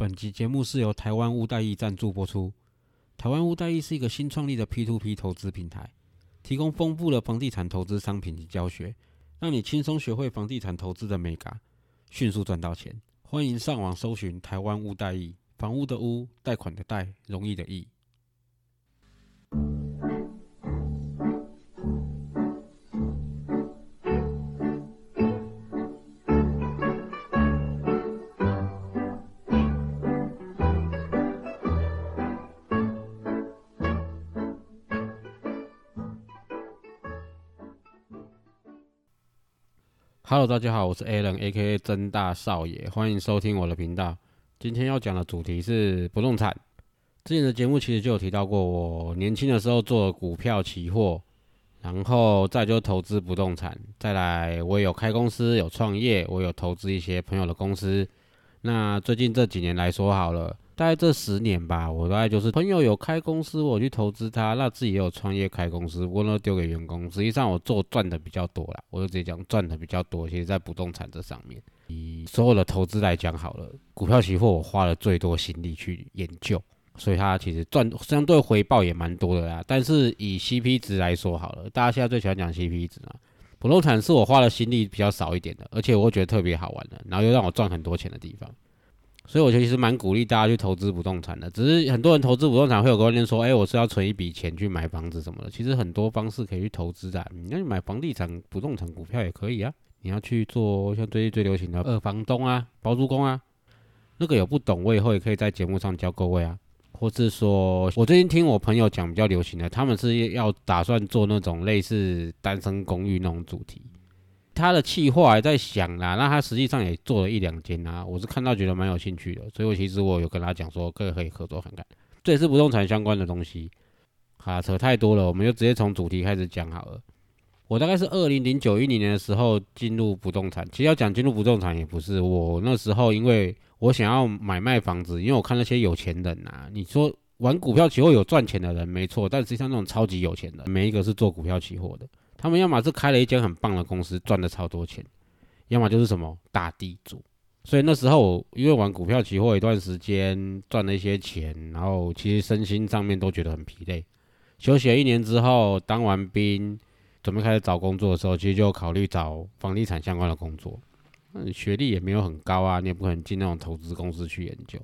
本集节目是由台湾屋代易赞助播出。台湾屋代易是一个新创立的 P2P 投资平台，提供丰富的房地产投资商品及教学，让你轻松学会房地产投资的美感，迅速赚到钱。欢迎上网搜寻台湾屋代易，房屋的屋，贷款的贷，容易的易。Hello，大家好，我是 Alan，A.K.A. 真大少爷，欢迎收听我的频道。今天要讲的主题是不动产。之前的节目其实就有提到过，我年轻的时候做股票期货，然后再就投资不动产，再来我有开公司，有创业，我有投资一些朋友的公司。那最近这几年来说好了。大概这十年吧，我大概就是朋友有开公司，我去投资他，那自己也有创业开公司，我都丢给员工。实际上我做赚的比较多啦，我就直接讲赚的比较多。其实，在不动产这上面，以所有的投资来讲好了，股票期货我花了最多心力去研究，所以它其实赚相对回报也蛮多的啦。但是以 CP 值来说好了，大家现在最喜欢讲 CP 值嘛，不动产是我花的心力比较少一点的，而且我觉得特别好玩的，然后又让我赚很多钱的地方。所以，我其实蛮鼓励大家去投资不动产的。只是很多人投资不动产会有观念说：“哎，我是要存一笔钱去买房子什么的。”其实很多方式可以去投资的。你要去买房地产、不动产股票也可以啊。你要去做像最近最流行的二房东啊、包租公啊，那个有不懂我以后也可以在节目上教各位啊。或是说我最近听我朋友讲比较流行的，他们是要打算做那种类似单身公寓那种主题。他的计划还在想啦，那他实际上也做了一两间啊，我是看到觉得蛮有兴趣的，所以我其实我有跟他讲说，可以可以合作看看，这也是不动产相关的东西。好，扯太多了，我们就直接从主题开始讲好了。我大概是二零零九一零年的时候进入不动产，其实要讲进入不动产也不是，我那时候因为我想要买卖房子，因为我看那些有钱人啊，你说玩股票期货有赚钱的人没错，但实际上那种超级有钱的，每一个是做股票期货的。他们要么是开了一间很棒的公司，赚了超多钱，要么就是什么大地主。所以那时候我因为玩股票期货一段时间赚了一些钱，然后其实身心上面都觉得很疲累。休息了一年之后，当完兵，准备开始找工作的时候，其实就考虑找房地产相关的工作。嗯，学历也没有很高啊，你也不可能进那种投资公司去研究，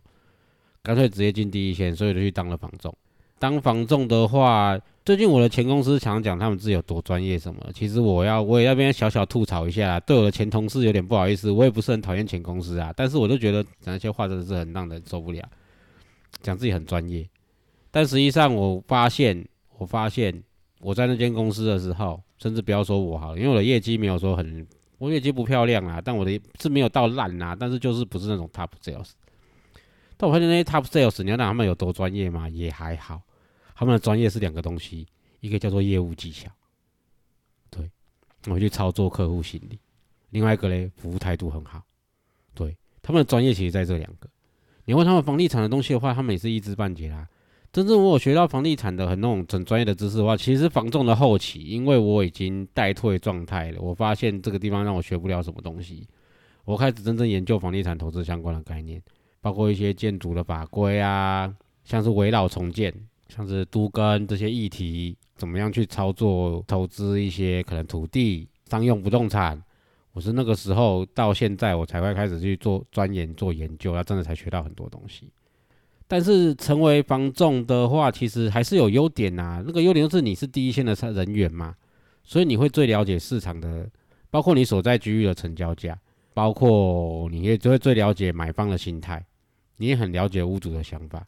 干脆直接进第一线，所以就去当了房仲。当房仲的话。最近我的前公司常常讲他们自己有多专业什么，其实我要我也要边小小吐槽一下，对我的前同事有点不好意思，我也不是很讨厌前公司啊，但是我就觉得讲那些话真的是很让人受不了，讲自己很专业，但实际上我发现，我发现我在那间公司的时候，甚至不要说我好了，因为我的业绩没有说很，我业绩不漂亮啊，但我的是没有到烂啊，但是就是不是那种 top sales，但我发现那些 top sales，你要让他们有多专业吗？也还好。他们的专业是两个东西，一个叫做业务技巧，对，我去操作客户心理；另外一个嘞，服务态度很好。对，他们的专业其实在这两个。你问他们房地产的东西的话，他们也是一知半解啦。真正我有学到房地产的很那种很专业的知识的话，其实房仲的后期，因为我已经待退状态了，我发现这个地方让我学不了什么东西。我开始真正研究房地产投资相关的概念，包括一些建筑的法规啊，像是围绕重建。像是都跟这些议题，怎么样去操作投资一些可能土地商用不动产，我是那个时候到现在我才会开始去做钻研做研究，那真的才学到很多东西。但是成为房仲的话，其实还是有优点呐。那个优点就是你是第一线的人员嘛，所以你会最了解市场的，包括你所在区域的成交价，包括你也就会最了解买方的心态，你也很了解屋主的想法。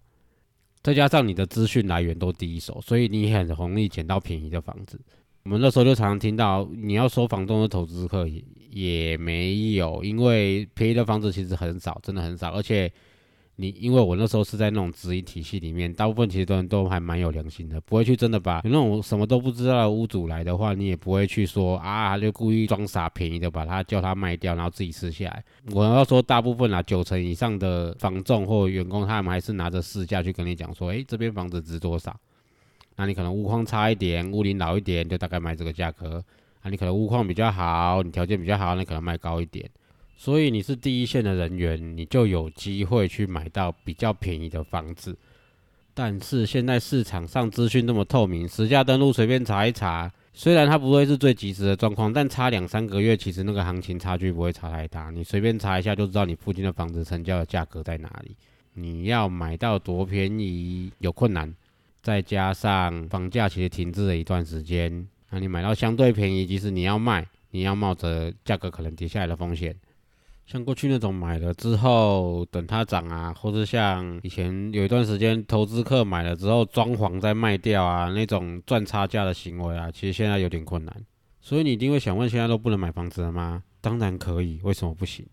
再加上你的资讯来源都第一手，所以你很容易捡到便宜的房子。我们那时候就常常听到，你要收房东的投资客也也没有，因为便宜的房子其实很少，真的很少，而且。你因为我那时候是在那种直营体系里面，大部分其实都都还蛮有良心的，不会去真的把那种什么都不知道的屋主来的话，你也不会去说啊，就故意装傻便宜的把他叫他卖掉，然后自己吃下来。我要说大部分啊，九成以上的房仲或员工，他们还是拿着市价去跟你讲说，诶，这边房子值多少？那你可能屋况差一点，屋龄老一点，就大概卖这个价格。啊，你可能屋况比较好，你条件比较好，那可能卖高一点。所以你是第一线的人员，你就有机会去买到比较便宜的房子。但是现在市场上资讯那么透明，实价登录随便查一查，虽然它不会是最及时的状况，但差两三个月，其实那个行情差距不会差太大。你随便查一下就知道你附近的房子成交的价格在哪里。你要买到多便宜有困难，再加上房价其实停滞了一段时间，那你买到相对便宜，即使你要卖，你要冒着价格可能跌下来的风险。像过去那种买了之后等它涨啊，或者像以前有一段时间投资客买了之后装潢再卖掉啊，那种赚差价的行为啊，其实现在有点困难。所以你一定会想问：现在都不能买房子了吗？当然可以，为什么不行？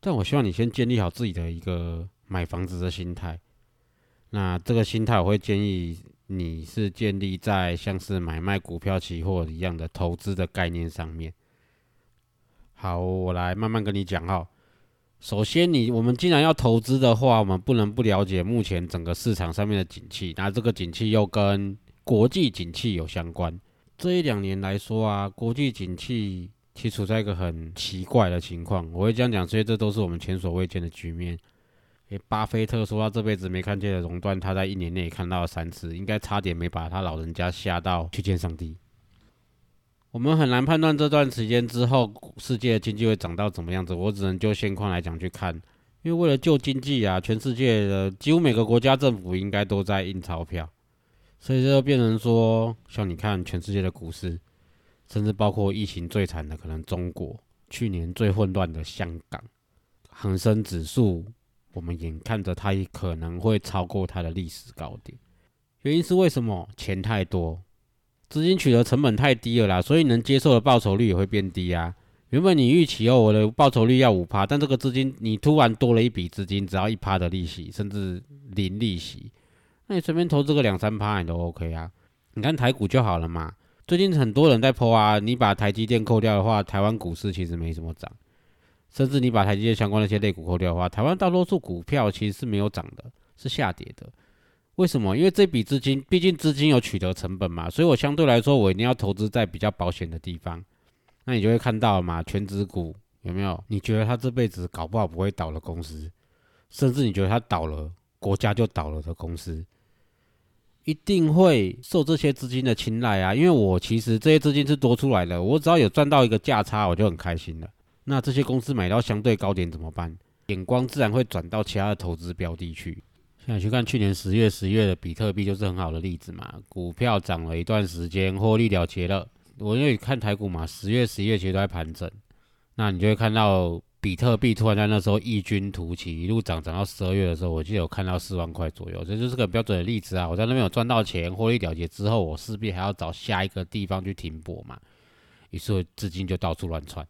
但我希望你先建立好自己的一个买房子的心态。那这个心态，我会建议你是建立在像是买卖股票、期货一样的投资的概念上面。好，我来慢慢跟你讲哈。首先，你我们既然要投资的话，我们不能不了解目前整个市场上面的景气。那这个景气又跟国际景气有相关。这一两年来说啊，国际景气其实处在一个很奇怪的情况。我会这样讲，所以这都是我们前所未见的局面。诶，巴菲特说他这辈子没看见的熔断，他在一年内看到了三次，应该差点没把他老人家吓到去见上帝。我们很难判断这段时间之后世界经济会涨到怎么样子，我只能就现况来讲去看，因为为了救经济啊，全世界的几乎每个国家政府应该都在印钞票，所以这就变成说，像你看全世界的股市，甚至包括疫情最惨的可能中国，去年最混乱的香港，恒生指数，我们眼看着它也可能会超过它的历史高点，原因是为什么？钱太多。资金取得成本太低了啦，所以能接受的报酬率也会变低啊。原本你预期哦，我的报酬率要五趴，但这个资金你突然多了一笔资金，只要一趴的利息，甚至零利息，那你随便投资个两三趴你都 OK 啊。你看台股就好了嘛。最近很多人在抛啊，你把台积电扣掉的话，台湾股市其实没什么涨，甚至你把台积电相关那些类股扣掉的话，台湾大多数股票其实是没有涨的，是下跌的。为什么？因为这笔资金，毕竟资金有取得成本嘛，所以我相对来说，我一定要投资在比较保险的地方。那你就会看到嘛，全职股有没有？你觉得他这辈子搞不好不会倒的公司，甚至你觉得他倒了，国家就倒了的公司，一定会受这些资金的青睐啊。因为我其实这些资金是多出来的，我只要有赚到一个价差，我就很开心了。那这些公司买到相对高点怎么办？眼光自然会转到其他的投资标的去。现在去看去年十月、十月的比特币，就是很好的例子嘛。股票涨了一段时间，获利了结了。我因为看台股嘛，十月、十一月其实都在盘整，那你就会看到比特币突然在那时候异军突起，一路涨涨到十二月的时候，我记得有看到四万块左右，这就是个标准的例子啊。我在那边有赚到钱，获利了结之后，我势必还要找下一个地方去停泊嘛，于是资金就到处乱窜。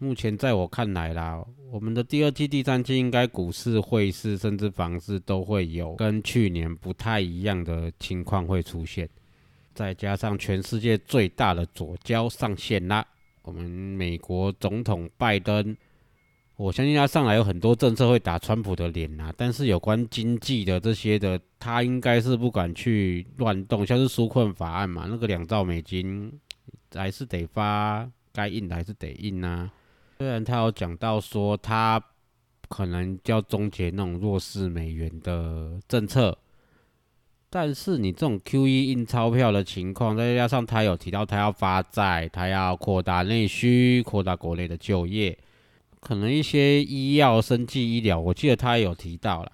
目前在我看来啦，我们的第二季、第三季应该股市、汇市甚至房市都会有跟去年不太一样的情况会出现。再加上全世界最大的左交上线啦，我们美国总统拜登，我相信他上来有很多政策会打川普的脸呐。但是有关经济的这些的，他应该是不敢去乱动，像是纾困法案嘛，那个两兆美金还是得发，该印的还是得印呐。虽然他有讲到说他可能要终结那种弱势美元的政策，但是你这种 Q E 印钞票的情况，再加上他有提到他要发债，他要扩大内需，扩大国内的就业，可能一些医药、生技、医疗，我记得他也有提到了，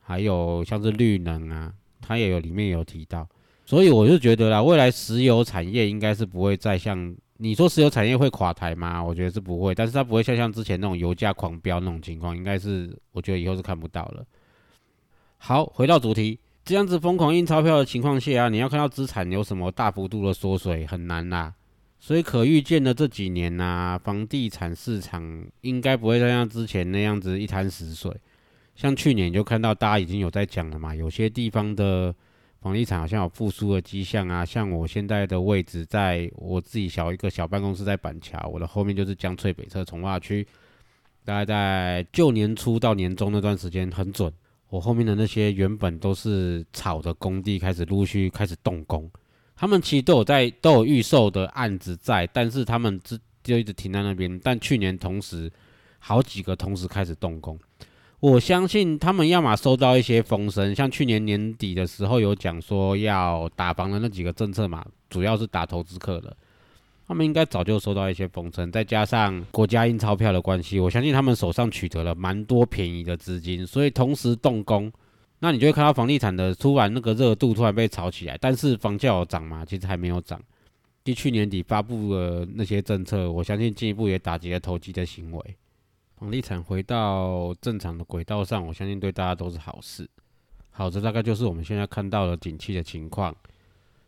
还有像是绿能啊，他也有里面有提到，所以我就觉得啦，未来石油产业应该是不会再像。你说石油产业会垮台吗？我觉得是不会，但是它不会像像之前那种油价狂飙那种情况，应该是我觉得以后是看不到了。好，回到主题，这样子疯狂印钞票的情况下啊，你要看到资产有什么大幅度的缩水很难啦。所以可预见的这几年呐，房地产市场应该不会再像之前那样子一滩死水。像去年就看到大家已经有在讲了嘛，有些地方的。房地产好像有复苏的迹象啊，像我现在的位置，在我自己小一个小办公室在板桥，我的后面就是江翠北侧从化区，大概在旧年初到年中那段时间很准，我后面的那些原本都是草的工地开始陆续开始动工，他们其实都有在都有预售的案子在，但是他们只就一直停在那边，但去年同时好几个同时开始动工。我相信他们要么收到一些风声，像去年年底的时候有讲说要打房的那几个政策嘛，主要是打投资客的，他们应该早就收到一些风声，再加上国家印钞票的关系，我相信他们手上取得了蛮多便宜的资金，所以同时动工，那你就会看到房地产的突然那个热度突然被炒起来，但是房价有涨吗？其实还没有涨。就去年底发布的那些政策，我相信进一步也打击了投机的行为。房地产回到正常的轨道上，我相信对大家都是好事。好，这大概就是我们现在看到的景气的情况。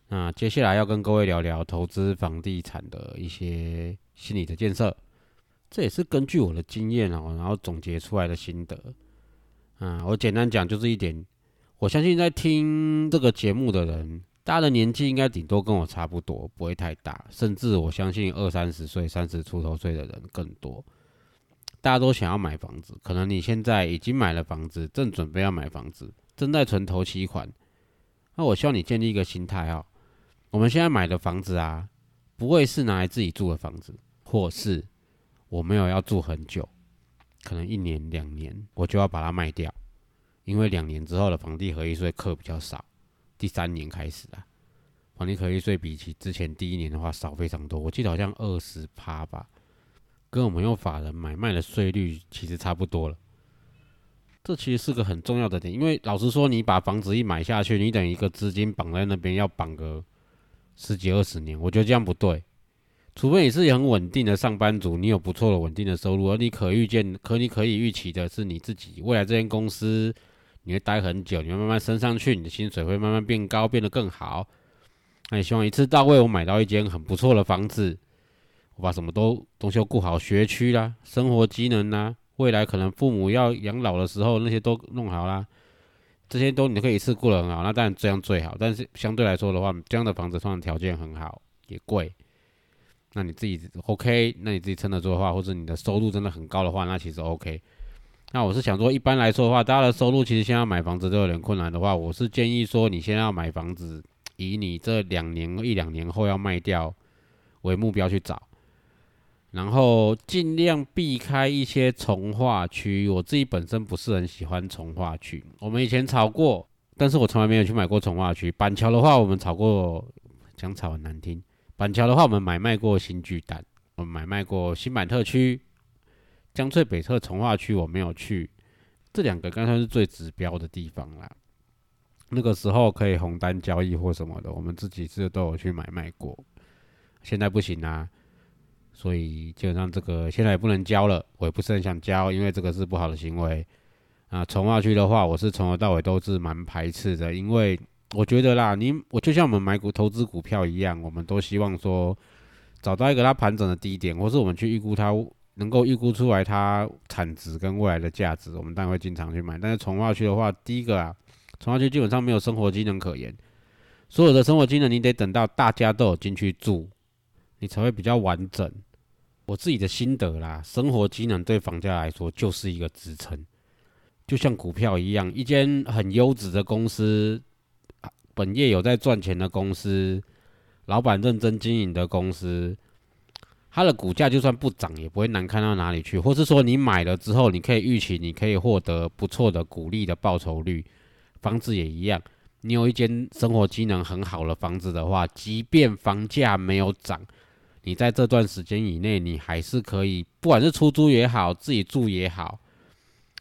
那接下来要跟各位聊聊投资房地产的一些心理的建设，这也是根据我的经验哦，然后总结出来的心得。啊，我简单讲就是一点，我相信在听这个节目的人，大家的年纪应该顶多跟我差不多，不会太大，甚至我相信二三十岁、三十出头岁的人更多。大家都想要买房子，可能你现在已经买了房子，正准备要买房子，正在存头期款。那我希望你建立一个心态哦，我们现在买的房子啊，不会是拿来自己住的房子，或是我没有要住很久，可能一年两年我就要把它卖掉，因为两年之后的房地合一税课比较少，第三年开始啊，房地合一税比起之前第一年的话少非常多，我记得好像二十趴吧。跟我们用法人买卖的税率其实差不多了，这其实是个很重要的点，因为老实说，你把房子一买下去，你等于一个资金绑在那边，要绑个十几二十年，我觉得这样不对。除非你是很稳定的上班族，你有不错的稳定的收入，而你可预见、可你可以预期的是你自己未来这间公司你会待很久，你会慢慢升上去，你的薪水会慢慢变高，变得更好。那也希望一次到位，我买到一间很不错的房子。我把什么都东西都顾好，学区啦，生活机能啦，未来可能父母要养老的时候，那些都弄好啦。这些都你可以一次顾得很好，那当然这样最好。但是相对来说的话，这样的房子通常条件很好，也贵。那你自己 OK，那你自己撑得住的话，或者你的收入真的很高的话，那其实 OK。那我是想说，一般来说的话，大家的收入其实现在买房子都有点困难的话，我是建议说，你现在要买房子，以你这两年一两年后要卖掉为目标去找。然后尽量避开一些从化区，我自己本身不是很喜欢从化区。我们以前炒过，但是我从来没有去买过从化区。板桥的话，我们炒过，讲炒很难听。板桥的话，我们买卖过新巨蛋，我们买卖过新板特区、江翠北侧从化区，我没有去。这两个刚才是最指标的地方啦。那个时候可以红单交易或什么的，我们自己是都有去买卖过。现在不行啊。所以基本上这个现在也不能交了，我也不是很想交，因为这个是不好的行为。啊，从化区的话，我是从头到尾都是蛮排斥的，因为我觉得啦，你我就像我们买股投资股票一样，我们都希望说找到一个它盘整的低点，或是我们去预估它能够预估出来它产值跟未来的价值，我们当然会经常去买。但是从化区的话，第一个啊，从化区基本上没有生活机能可言，所有的生活机能你得等到大家都有进去住，你才会比较完整。我自己的心得啦，生活机能对房价来说就是一个支撑，就像股票一样，一间很优质的公司，本业有在赚钱的公司，老板认真经营的公司，它的股价就算不涨也不会难看到哪里去，或是说你买了之后，你可以预期你可以获得不错的股利的报酬率，房子也一样，你有一间生活机能很好的房子的话，即便房价没有涨。你在这段时间以内，你还是可以，不管是出租也好，自己住也好，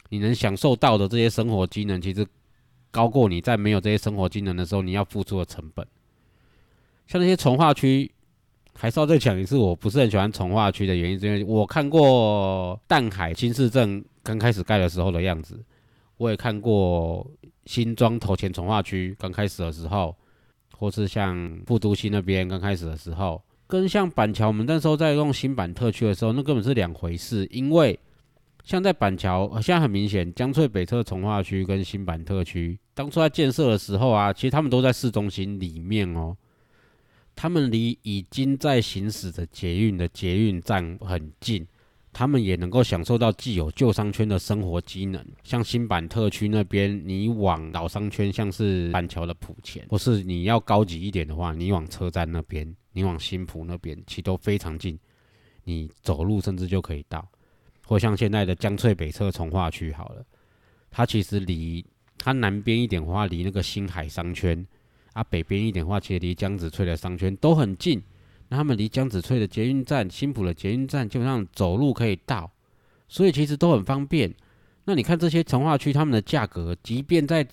你能享受到的这些生活机能，其实高过你在没有这些生活机能的时候你要付出的成本。像那些从化区，还是要再讲一次，我不是很喜欢从化区的原因，是因为我看过淡海新市镇刚开始盖的时候的样子，我也看过新庄头前从化区刚开始的时候，或是像富都西那边刚开始的时候。跟像板桥，我们那时候在用新板特区的时候，那根本是两回事。因为像在板桥，现在很明显，江翠北侧从化区跟新板特区，当初在建设的时候啊，其实他们都在市中心里面哦。他们离已经在行驶的捷运的捷运站很近，他们也能够享受到既有旧商圈的生活机能。像新板特区那边，你往老商圈，像是板桥的埔前，或是你要高级一点的话，你往车站那边。你往新浦那边其实都非常近，你走路甚至就可以到。或像现在的江翠北侧从化区好了，它其实离它南边一点的话，离那个新海商圈啊，北边一点的话，其实离江子翠的商圈都很近。那他们离江子翠的捷运站、新浦的捷运站，基本上走路可以到，所以其实都很方便。那你看这些从化区，他们的价格，即便在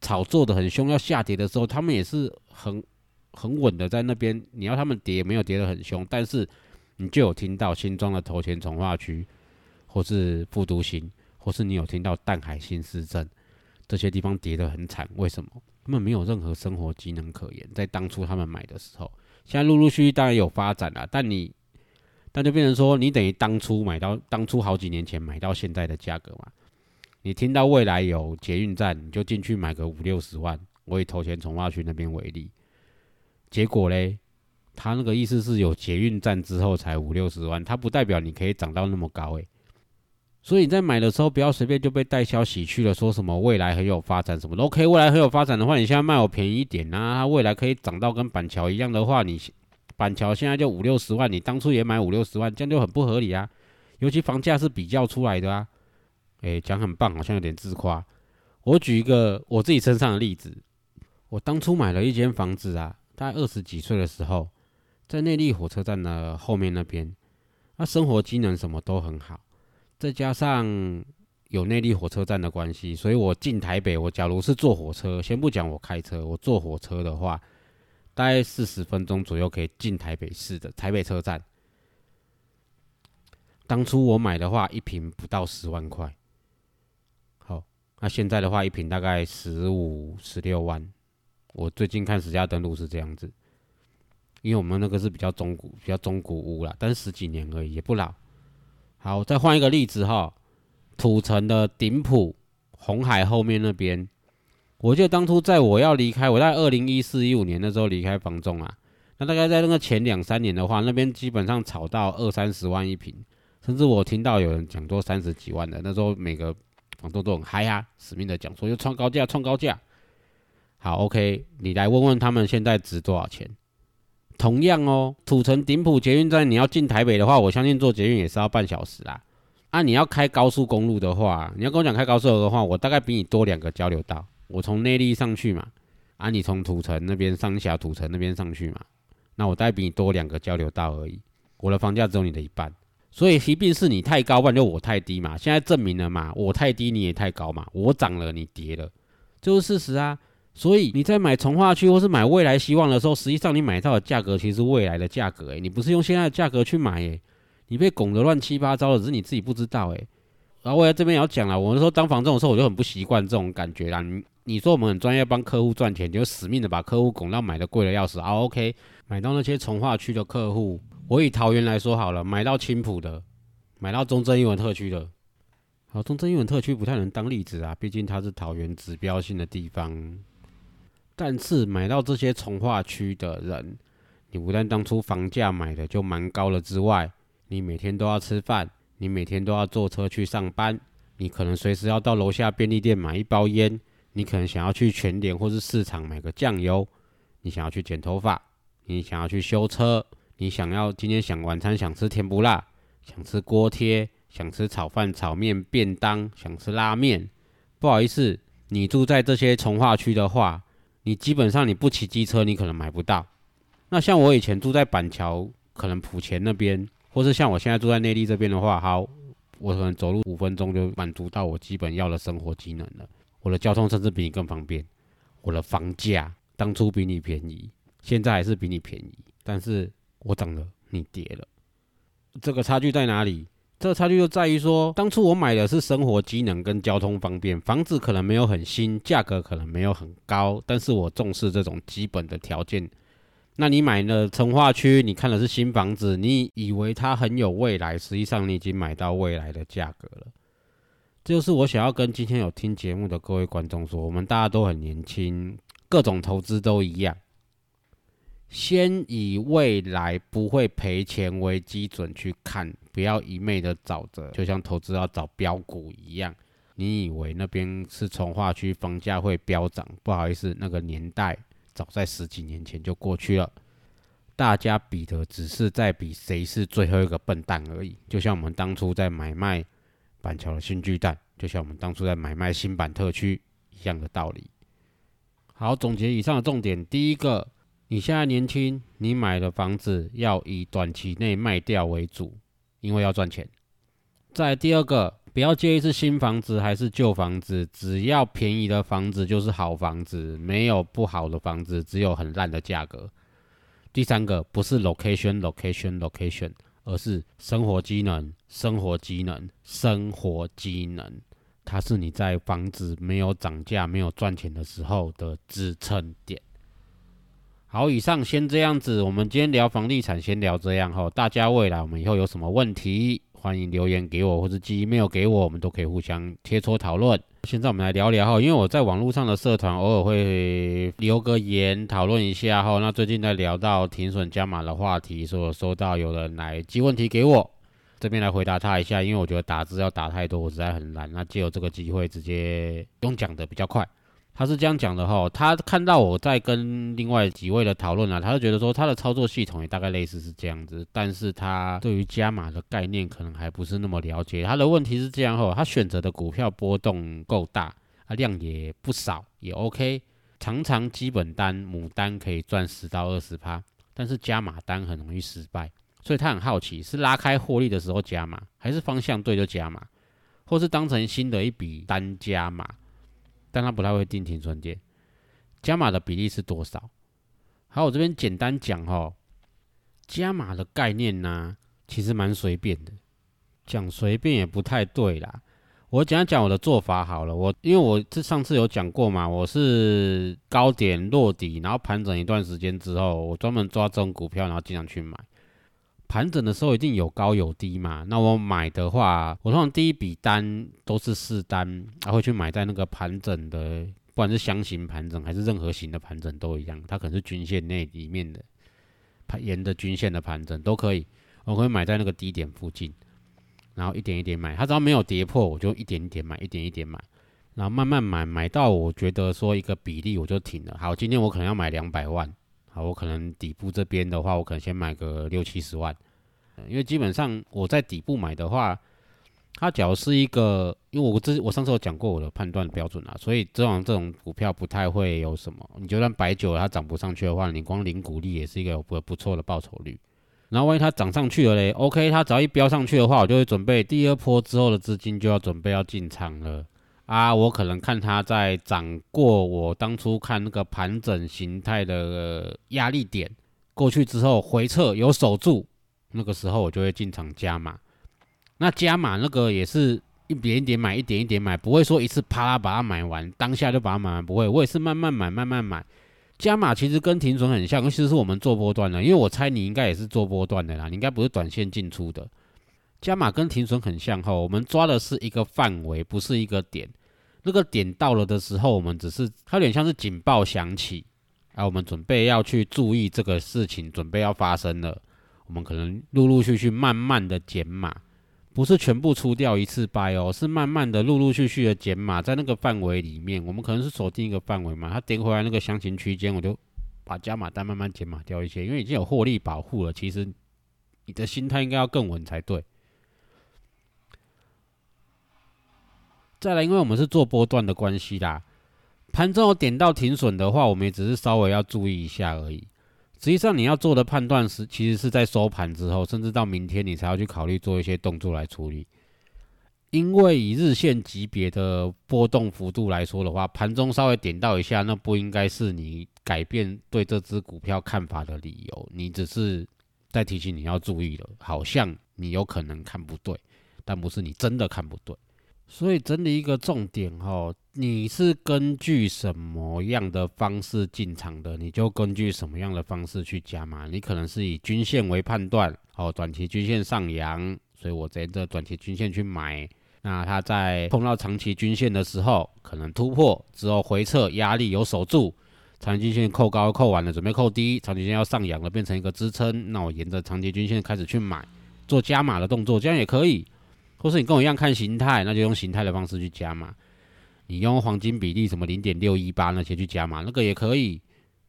炒作的很凶要下跌的时候，他们也是很很稳的在那边。你要他们跌，没有跌得很凶，但是你就有听到新庄的头前从化区，或是复都新，或是你有听到淡海新市镇这些地方跌得很惨。为什么？他们没有任何生活机能可言。在当初他们买的时候，现在陆陆续续当然有发展了，但你但就变成说，你等于当初买到当初好几年前买到现在的价格嘛。你听到未来有捷运站，你就进去买个五六十万。我以头前从化区那边为例，结果嘞，他那个意思是有捷运站之后才五六十万，它不代表你可以涨到那么高诶。所以你在买的时候不要随便就被带消息去了，说什么未来很有发展什么的。OK，未来很有发展的话，你现在卖我便宜一点啊，它未来可以涨到跟板桥一样的话，你板桥现在就五六十万，你当初也买五六十万，这样就很不合理啊。尤其房价是比较出来的啊。诶，讲很棒，好像有点自夸。我举一个我自己身上的例子，我当初买了一间房子啊，大概二十几岁的时候，在内力火车站的后面那边，那生活机能什么都很好，再加上有内力火车站的关系，所以我进台北，我假如是坐火车，先不讲我开车，我坐火车的话，大概四十分钟左右可以进台北市的台北车站。当初我买的话，一平不到十万块。好那现在的话，一平大概十五、十六万。我最近看十家登录是这样子，因为我们那个是比较中古、比较中古屋啦，但是十几年而已，也不老。好，再换一个例子哈，土城的顶埔红海后面那边，我记得当初在我要离开，我在二零一四一五年的时候离开房仲啊，那大概在那个前两三年的话，那边基本上炒到二三十万一平，甚至我听到有人讲多三十几万的，那时候每个。房东都很嗨啊，死命的讲说要创高价，创高价。好，OK，你来问问他们现在值多少钱？同样哦，土城顶埔捷运站，你要进台北的话，我相信坐捷运也是要半小时啦。啊，你要开高速公路的话，你要跟我讲开高速的话，我大概比你多两个交流道。我从内力上去嘛，啊，你从土城那边上峡土城那边上去嘛，那我大概比你多两个交流道而已。我的房价只有你的一半。所以一定是你太高，不然就我太低嘛。现在证明了嘛，我太低，你也太高嘛。我涨了，你跌了，这是事实啊。所以你在买从化区或是买未来希望的时候，实际上你买到的价格其实是未来的价格，诶，你不是用现在的价格去买，诶，你被拱得乱七八糟的，只是你自己不知道，诶。然后我在这边也要讲了，我们说当房这种时候，我就很不习惯这种感觉啦。你你说我们很专业，帮客户赚钱，就死命的把客户拱到买的贵的要死啊。OK，买到那些从化区的客户。我以桃园来说好了，买到青浦的，买到中正英文特区的，好，中正英文特区不太能当例子啊，毕竟它是桃园指标性的地方。但是买到这些从化区的人，你不但当初房价买的就蛮高了之外，你每天都要吃饭，你每天都要坐车去上班，你可能随时要到楼下便利店买一包烟，你可能想要去全联或是市场买个酱油，你想要去剪头发，你想要去修车。你想要今天想晚餐想吃甜不辣，想吃锅贴，想吃炒饭、炒面、便当，想吃拉面。不好意思，你住在这些从化区的话，你基本上你不骑机车，你可能买不到。那像我以前住在板桥，可能埔前那边，或是像我现在住在内地这边的话，好，我可能走路五分钟就满足到我基本要的生活机能了。我的交通甚至比你更方便，我的房价当初比你便宜，现在还是比你便宜，但是。我涨了，你跌了，这个差距在哪里？这个差距就在于说，当初我买的是生活机能跟交通方便，房子可能没有很新，价格可能没有很高，但是我重视这种基本的条件。那你买了成化区，你看的是新房子，你以为它很有未来，实际上你已经买到未来的价格了。这就是我想要跟今天有听节目的各位观众说，我们大家都很年轻，各种投资都一样。先以未来不会赔钱为基准去看，不要一昧的找着，就像投资要找标股一样。你以为那边是从化区，房价会飙涨？不好意思，那个年代早在十几年前就过去了。大家比的只是在比谁是最后一个笨蛋而已。就像我们当初在买卖板桥的新巨蛋，就像我们当初在买卖新版特区一样的道理。好，总结以上的重点，第一个，你现在年轻，你买的房子要以短期内卖掉为主，因为要赚钱。再第二个，不要介意是新房子还是旧房子，只要便宜的房子就是好房子，没有不好的房子，只有很烂的价格。第三个，不是 location location location。而是生活机能，生活机能，生活机能，它是你在房子没有涨价、没有赚钱的时候的支撑点。好，以上先这样子，我们今天聊房地产，先聊这样哈。大家未来我们以后有什么问题？欢迎留言给我，或者寄 email 给我，我们都可以互相切磋讨论。现在我们来聊聊哈，因为我在网络上的社团偶尔会留个言讨论一下哈。那最近在聊到停损加码的话题，所以收到有人来寄问题给我，这边来回答他一下，因为我觉得打字要打太多，我实在很懒。那借由这个机会，直接用讲的比较快。他是这样讲的哈，他看到我在跟另外几位的讨论啊，他就觉得说他的操作系统也大概类似是这样子，但是他对于加码的概念可能还不是那么了解。他的问题是这样哈，他选择的股票波动够大，啊量也不少，也 OK，常常基本单母单可以赚十到二十趴，但是加码单很容易失败，所以他很好奇是拉开获利的时候加码，还是方向对就加码，或是当成新的一笔单加码。但他不太会定停损点，加码的比例是多少？好，我这边简单讲哈，加码的概念呢，其实蛮随便的，讲随便也不太对啦。我简单讲我的做法好了，我因为我这上次有讲过嘛，我是高点落底，然后盘整一段时间之后，我专门抓这种股票，然后经常去买。盘整的时候一定有高有低嘛，那我买的话，我通常第一笔单都是试单，还会去买在那个盘整的，不管是箱型盘整还是任何型的盘整都一样，它可能是均线内里面的盘沿着均线的盘整都可以，我会买在那个低点附近，然后一点一点买，它只要没有跌破，我就一点一点买，一点一点买，然后慢慢买，买到我觉得说一个比例我就停了。好，今天我可能要买两百万。好，我可能底部这边的话，我可能先买个六七十万，因为基本上我在底部买的话，它假如是一个，因为我之我上次有讲过我的判断标准啊，所以这种这种股票不太会有什么，你就算白酒它涨不上去的话，你光零股利也是一个不不错的报酬率。然后万一它涨上去了嘞，OK，它只要一飙上去的话，我就会准备第二波之后的资金就要准备要进场了。啊，我可能看它在涨过我当初看那个盘整形态的压力点过去之后回撤有守住，那个时候我就会进场加码。那加码那个也是一点一点买，一点一点买，不会说一次啪啦把它买完，当下就把它买完，不会。我也是慢慢买，慢慢买。加码其实跟停损很像，尤其是我们做波段的，因为我猜你应该也是做波段的啦，你应该不是短线进出的。加码跟停损很像哈，我们抓的是一个范围，不是一个点。那个点到了的时候，我们只是它有点像是警报响起，啊，我们准备要去注意这个事情，准备要发生了，我们可能陆陆续续慢慢的减码，不是全部出掉一次掰哦，是慢慢的陆陆续续的减码，在那个范围里面，我们可能是锁定一个范围嘛，它点回来那个详情区间，我就把加码单慢慢减码掉一些，因为已经有获利保护了，其实你的心态应该要更稳才对。再来，因为我们是做波段的关系啦，盘中有点到停损的话，我们也只是稍微要注意一下而已。实际上，你要做的判断是，其实是在收盘之后，甚至到明天你才要去考虑做一些动作来处理。因为以日线级别的波动幅度来说的话，盘中稍微点到一下，那不应该是你改变对这只股票看法的理由。你只是在提醒你要注意了，好像你有可能看不对，但不是你真的看不对。所以整理一个重点哦，你是根据什么样的方式进场的，你就根据什么样的方式去加码。你可能是以均线为判断，哦，短期均线上扬，所以我沿着短期均线去买。那它在碰到长期均线的时候，可能突破之后回撤压力有守住，长期均线扣高扣完了，准备扣低，长期均线要上扬了，变成一个支撑，那我沿着长期均线开始去买，做加码的动作，这样也可以。或是你跟我一样看形态，那就用形态的方式去加码。你用黄金比例什么零点六一八那些去加码，那个也可以。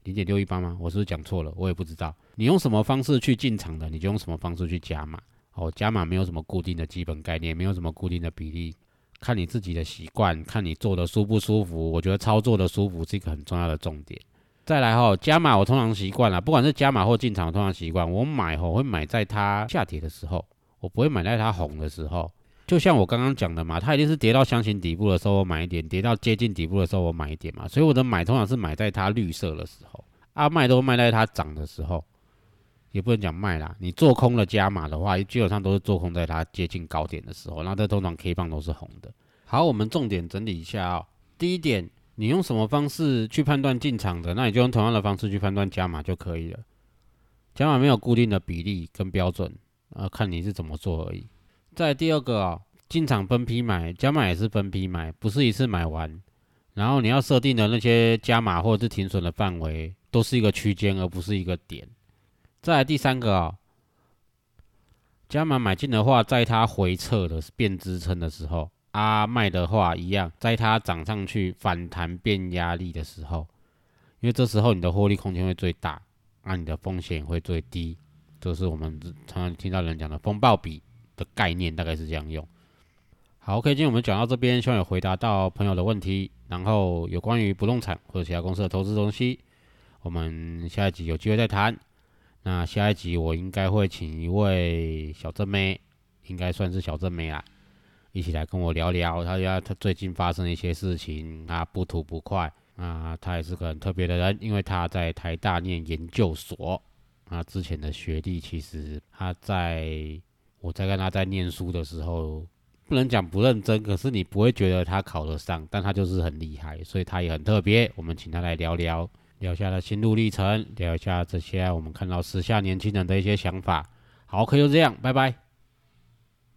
零点六一八吗？我是不是讲错了？我也不知道。你用什么方式去进场的，你就用什么方式去加码。哦，加码没有什么固定的基本概念，没有什么固定的比例，看你自己的习惯，看你做的舒不舒服。我觉得操作的舒服是一个很重要的重点。再来哈，加码我通常习惯了，不管是加码或进场，通常习惯我买吼会买在它下跌的时候，我不会买在它红的时候。就像我刚刚讲的嘛，它一定是跌到箱型底部的时候我买一点，跌到接近底部的时候我买一点嘛。所以我的买通常是买在它绿色的时候，啊卖都卖在它涨的时候，也不能讲卖啦。你做空了加码的话，基本上都是做空在它接近高点的时候，那这通常 K 棒都是红的。好，我们重点整理一下哦。第一点。你用什么方式去判断进场的？那你就用同样的方式去判断加码就可以了。加码没有固定的比例跟标准，啊，看你是怎么做而已。再第二个啊，进场分批买，加码也是分批买，不是一次买完。然后你要设定的那些加码或者是停损的范围，都是一个区间，而不是一个点。再第三个啊，加码买进的话，在它回撤的变支撑的时候。啊，卖的话一样，在它涨上去反弹变压力的时候，因为这时候你的获利空间会最大，那你的风险会最低。这是我们常常听到人讲的风暴比的概念，大概是这样用。好，OK，今天我们讲到这边，希望有回答到朋友的问题。然后有关于不动产或者其他公司的投资东西，我们下一集有机会再谈。那下一集我应该会请一位小正妹，应该算是小正妹啦。一起来跟我聊聊，他家他最近发生一些事情，啊不吐不快啊，他也是个很特别的人，因为他在台大念研究所，啊，之前的学历其实他在我在跟他在念书的时候，不能讲不认真，可是你不会觉得他考得上，但他就是很厉害，所以他也很特别。我们请他来聊聊，聊一下他心路历程，聊一下这些我们看到时下年轻人的一些想法。好，可以就这样，拜拜。